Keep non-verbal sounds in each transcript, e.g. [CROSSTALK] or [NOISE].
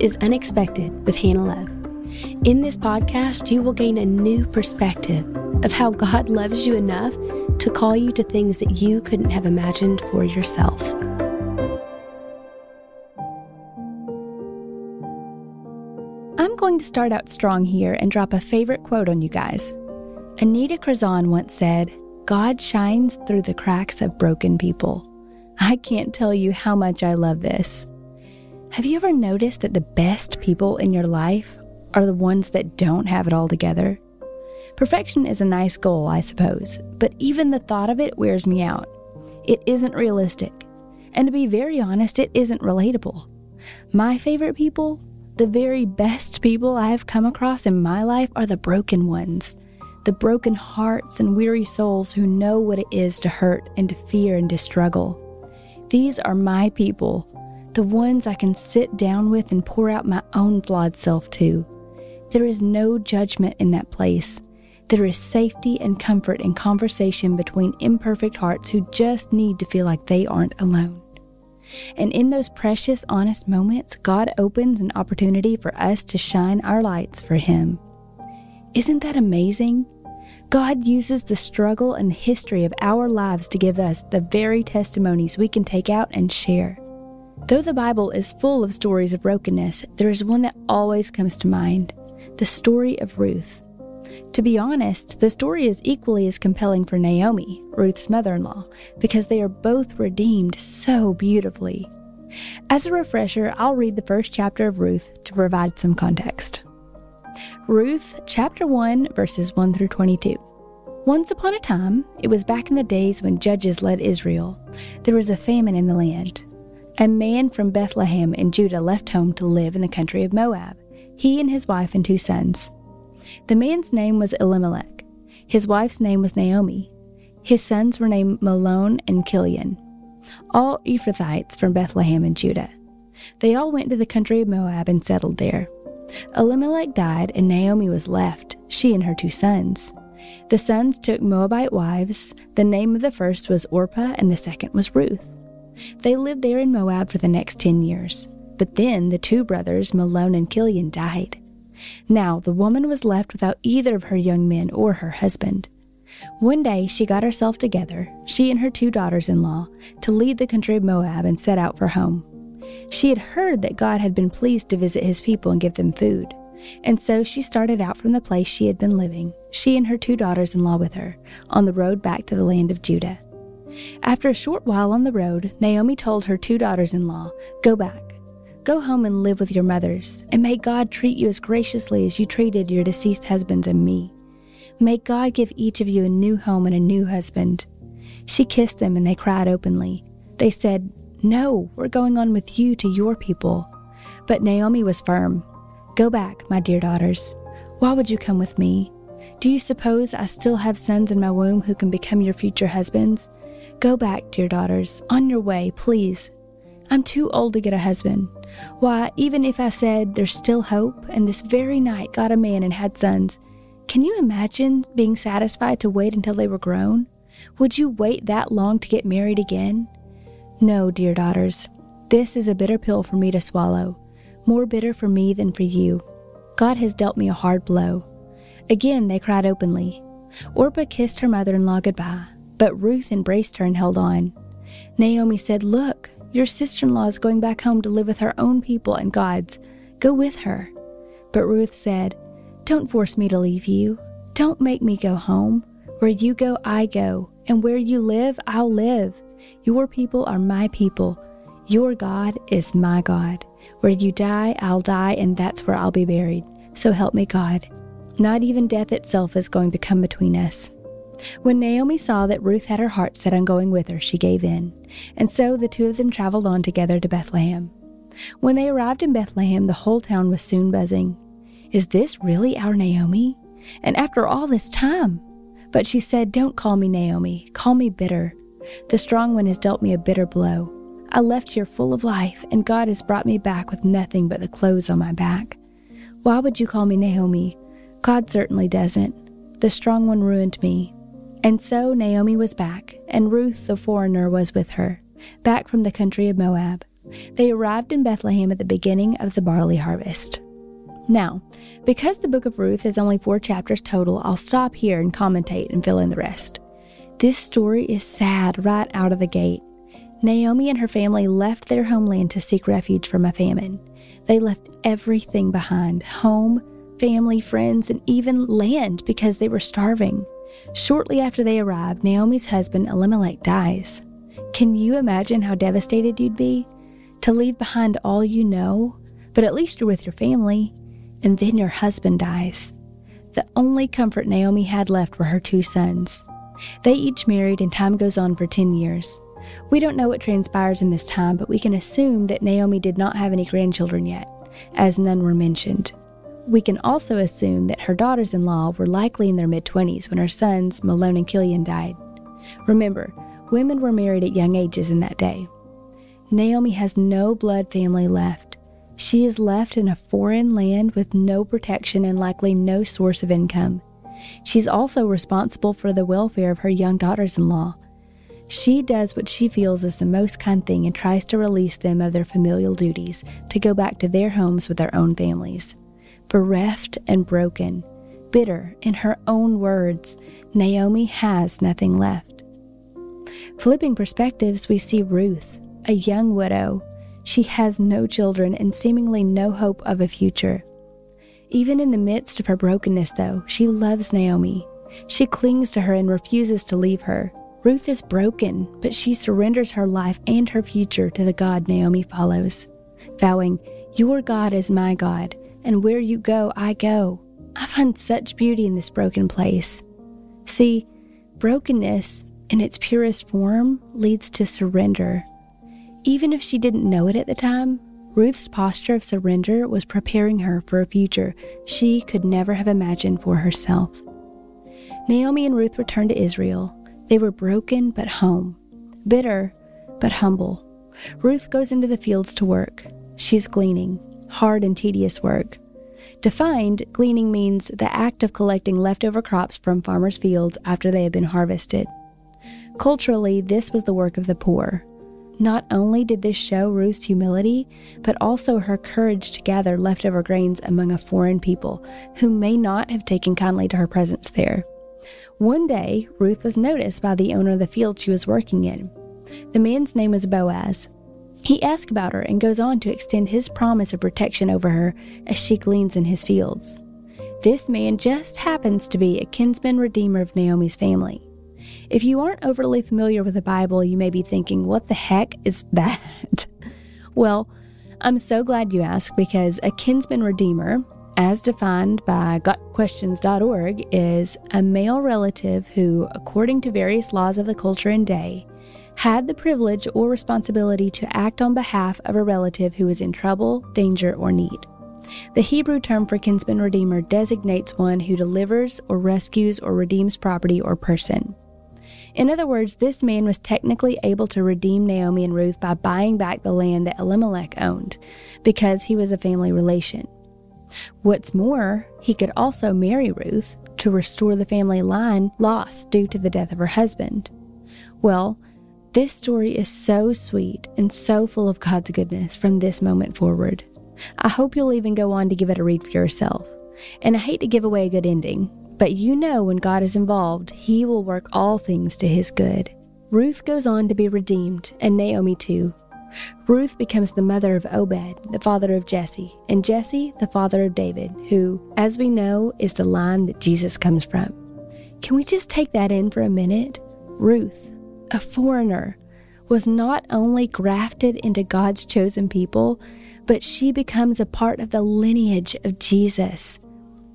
is Unexpected with Hannah Love. In this podcast, you will gain a new perspective of how God loves you enough to call you to things that you couldn't have imagined for yourself. I'm going to start out strong here and drop a favorite quote on you guys. Anita Krizzan once said, God shines through the cracks of broken people. I can't tell you how much I love this. Have you ever noticed that the best people in your life are the ones that don't have it all together? Perfection is a nice goal, I suppose, but even the thought of it wears me out. It isn't realistic. And to be very honest, it isn't relatable. My favorite people, the very best people I have come across in my life, are the broken ones. The broken hearts and weary souls who know what it is to hurt and to fear and to struggle. These are my people, the ones I can sit down with and pour out my own flawed self to. There is no judgment in that place. There is safety and comfort in conversation between imperfect hearts who just need to feel like they aren't alone. And in those precious, honest moments, God opens an opportunity for us to shine our lights for Him. Isn't that amazing? God uses the struggle and history of our lives to give us the very testimonies we can take out and share. Though the Bible is full of stories of brokenness, there is one that always comes to mind the story of Ruth. To be honest, the story is equally as compelling for Naomi, Ruth's mother in law, because they are both redeemed so beautifully. As a refresher, I'll read the first chapter of Ruth to provide some context. Ruth, chapter 1, verses 1 through 22. Once upon a time, it was back in the days when judges led Israel, there was a famine in the land. A man from Bethlehem in Judah left home to live in the country of Moab he and his wife and two sons. The man's name was Elimelech. His wife's name was Naomi. His sons were named Mahlon and Chilion, all Ephrathites from Bethlehem in Judah. They all went to the country of Moab and settled there. Elimelech died, and Naomi was left, she and her two sons. The sons took Moabite wives. The name of the first was Orpah, and the second was Ruth. They lived there in Moab for the next ten years. But then the two brothers, Mahlon and Chilion, died. Now the woman was left without either of her young men or her husband. One day she got herself together, she and her two daughters in law, to leave the country of Moab and set out for home. She had heard that God had been pleased to visit his people and give them food. And so she started out from the place she had been living, she and her two daughters in law with her, on the road back to the land of Judah. After a short while on the road, Naomi told her two daughters in law, Go back. Go home and live with your mothers, and may God treat you as graciously as you treated your deceased husbands and me. May God give each of you a new home and a new husband. She kissed them, and they cried openly. They said, No, we're going on with you to your people. But Naomi was firm. Go back, my dear daughters. Why would you come with me? Do you suppose I still have sons in my womb who can become your future husbands? Go back, dear daughters, on your way, please. I'm too old to get a husband. Why, even if I said there's still hope and this very night got a man and had sons, can you imagine being satisfied to wait until they were grown? Would you wait that long to get married again? No, dear daughters, this is a bitter pill for me to swallow, more bitter for me than for you. God has dealt me a hard blow. Again they cried openly. Orpah kissed her mother in law goodbye, but Ruth embraced her and held on. Naomi said, Look, your sister in law is going back home to live with her own people and God's. Go with her. But Ruth said, Don't force me to leave you. Don't make me go home. Where you go, I go. And where you live, I'll live. Your people are my people. Your God is my God. Where you die, I'll die, and that's where I'll be buried. So help me, God. Not even death itself is going to come between us. When Naomi saw that Ruth had her heart set on going with her, she gave in, and so the two of them traveled on together to Bethlehem. When they arrived in Bethlehem, the whole town was soon buzzing. Is this really our Naomi? And after all this time? But she said, Don't call me Naomi, call me bitter. The strong one has dealt me a bitter blow. I left here full of life, and God has brought me back with nothing but the clothes on my back. Why would you call me Naomi? God certainly doesn't. The strong one ruined me, and so Naomi was back, and Ruth the foreigner was with her, back from the country of Moab. They arrived in Bethlehem at the beginning of the barley harvest. Now, because the book of Ruth is only four chapters total, I'll stop here and commentate and fill in the rest. This story is sad right out of the gate. Naomi and her family left their homeland to seek refuge from a famine. They left everything behind home, family, friends, and even land because they were starving. Shortly after they arrive, Naomi's husband Elimelech dies. Can you imagine how devastated you'd be? To leave behind all you know, but at least you're with your family, and then your husband dies. The only comfort Naomi had left were her two sons. They each married, and time goes on for 10 years. We don't know what transpires in this time, but we can assume that Naomi did not have any grandchildren yet, as none were mentioned. We can also assume that her daughters in law were likely in their mid 20s when her sons, Mahlon and Chilion, died. Remember, women were married at young ages in that day. Naomi has no blood family left. She is left in a foreign land with no protection and likely no source of income. She's also responsible for the welfare of her young daughters in law. She does what she feels is the most kind thing and tries to release them of their familial duties to go back to their homes with their own families. Bereft and broken, bitter, in her own words, Naomi has nothing left. Flipping perspectives, we see Ruth, a young widow. She has no children and seemingly no hope of a future. Even in the midst of her brokenness, though, she loves Naomi. She clings to her and refuses to leave her. Ruth is broken, but she surrenders her life and her future to the God Naomi follows, vowing, Your God is my God, and where you go, I go. I find such beauty in this broken place. See, brokenness in its purest form leads to surrender. Even if she didn't know it at the time, Ruth's posture of surrender was preparing her for a future she could never have imagined for herself. Naomi and Ruth returned to Israel, they were broken but home, bitter but humble. Ruth goes into the fields to work. She's gleaning, hard and tedious work. Defined, gleaning means the act of collecting leftover crops from farmers' fields after they have been harvested. Culturally, this was the work of the poor. Not only did this show Ruth's humility, but also her courage to gather leftover grains among a foreign people who may not have taken kindly to her presence there. One day, Ruth was noticed by the owner of the field she was working in. The man's name was Boaz. He asks about her and goes on to extend his promise of protection over her as she gleans in his fields. This man just happens to be a kinsman redeemer of Naomi's family. If you aren't overly familiar with the Bible, you may be thinking, what the heck is [LAUGHS] that? well, I'm so glad you asked because a kinsman redeemer as defined by gotquestions.org, is a male relative who, according to various laws of the culture and day, had the privilege or responsibility to act on behalf of a relative who is in trouble, danger, or need. The Hebrew term for kinsman redeemer designates one who delivers or rescues or redeems property or person. In other words, this man was technically able to redeem Naomi and Ruth by buying back the land that Elimelech owned, because he was a family relation. What's more, he could also marry Ruth to restore the family line lost due to the death of her husband. Well, this story is so sweet and so full of God's goodness from this moment forward. I hope you'll even go on to give it a read for yourself. And I hate to give away a good ending, but you know when God is involved, He will work all things to His good. Ruth goes on to be redeemed, and Naomi too, Ruth becomes the mother of Obed, the father of Jesse, and Jesse, the father of David, who, as we know, is the line that Jesus comes from. Can we just take that in for a minute? Ruth, a foreigner, was not only grafted into God's chosen people, but she becomes a part of the lineage of Jesus.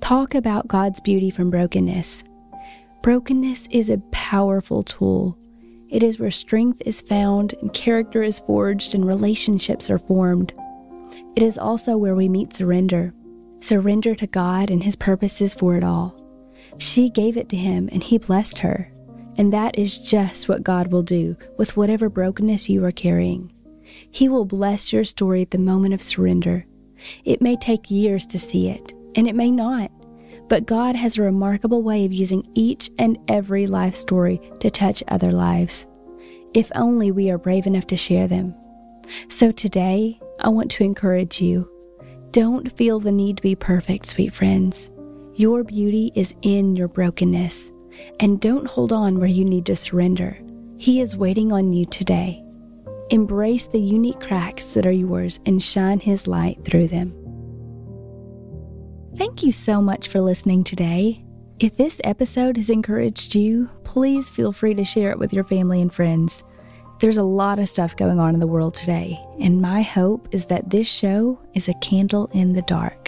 Talk about God's beauty from brokenness. Brokenness is a powerful tool it is where strength is found and character is forged and relationships are formed. It is also where we meet surrender surrender to God and His purposes for it all. She gave it to Him and He blessed her. And that is just what God will do with whatever brokenness you are carrying. He will bless your story at the moment of surrender. It may take years to see it, and it may not. But God has a remarkable way of using each and every life story to touch other lives. If only we are brave enough to share them. So today, I want to encourage you. Don't feel the need to be perfect, sweet friends. Your beauty is in your brokenness. And don't hold on where you need to surrender. He is waiting on you today. Embrace the unique cracks that are yours and shine His light through them. Thank you so much for listening today. If this episode has encouraged you, please feel free to share it with your family and friends. There's a lot of stuff going on in the world today, and my hope is that this show is a candle in the dark.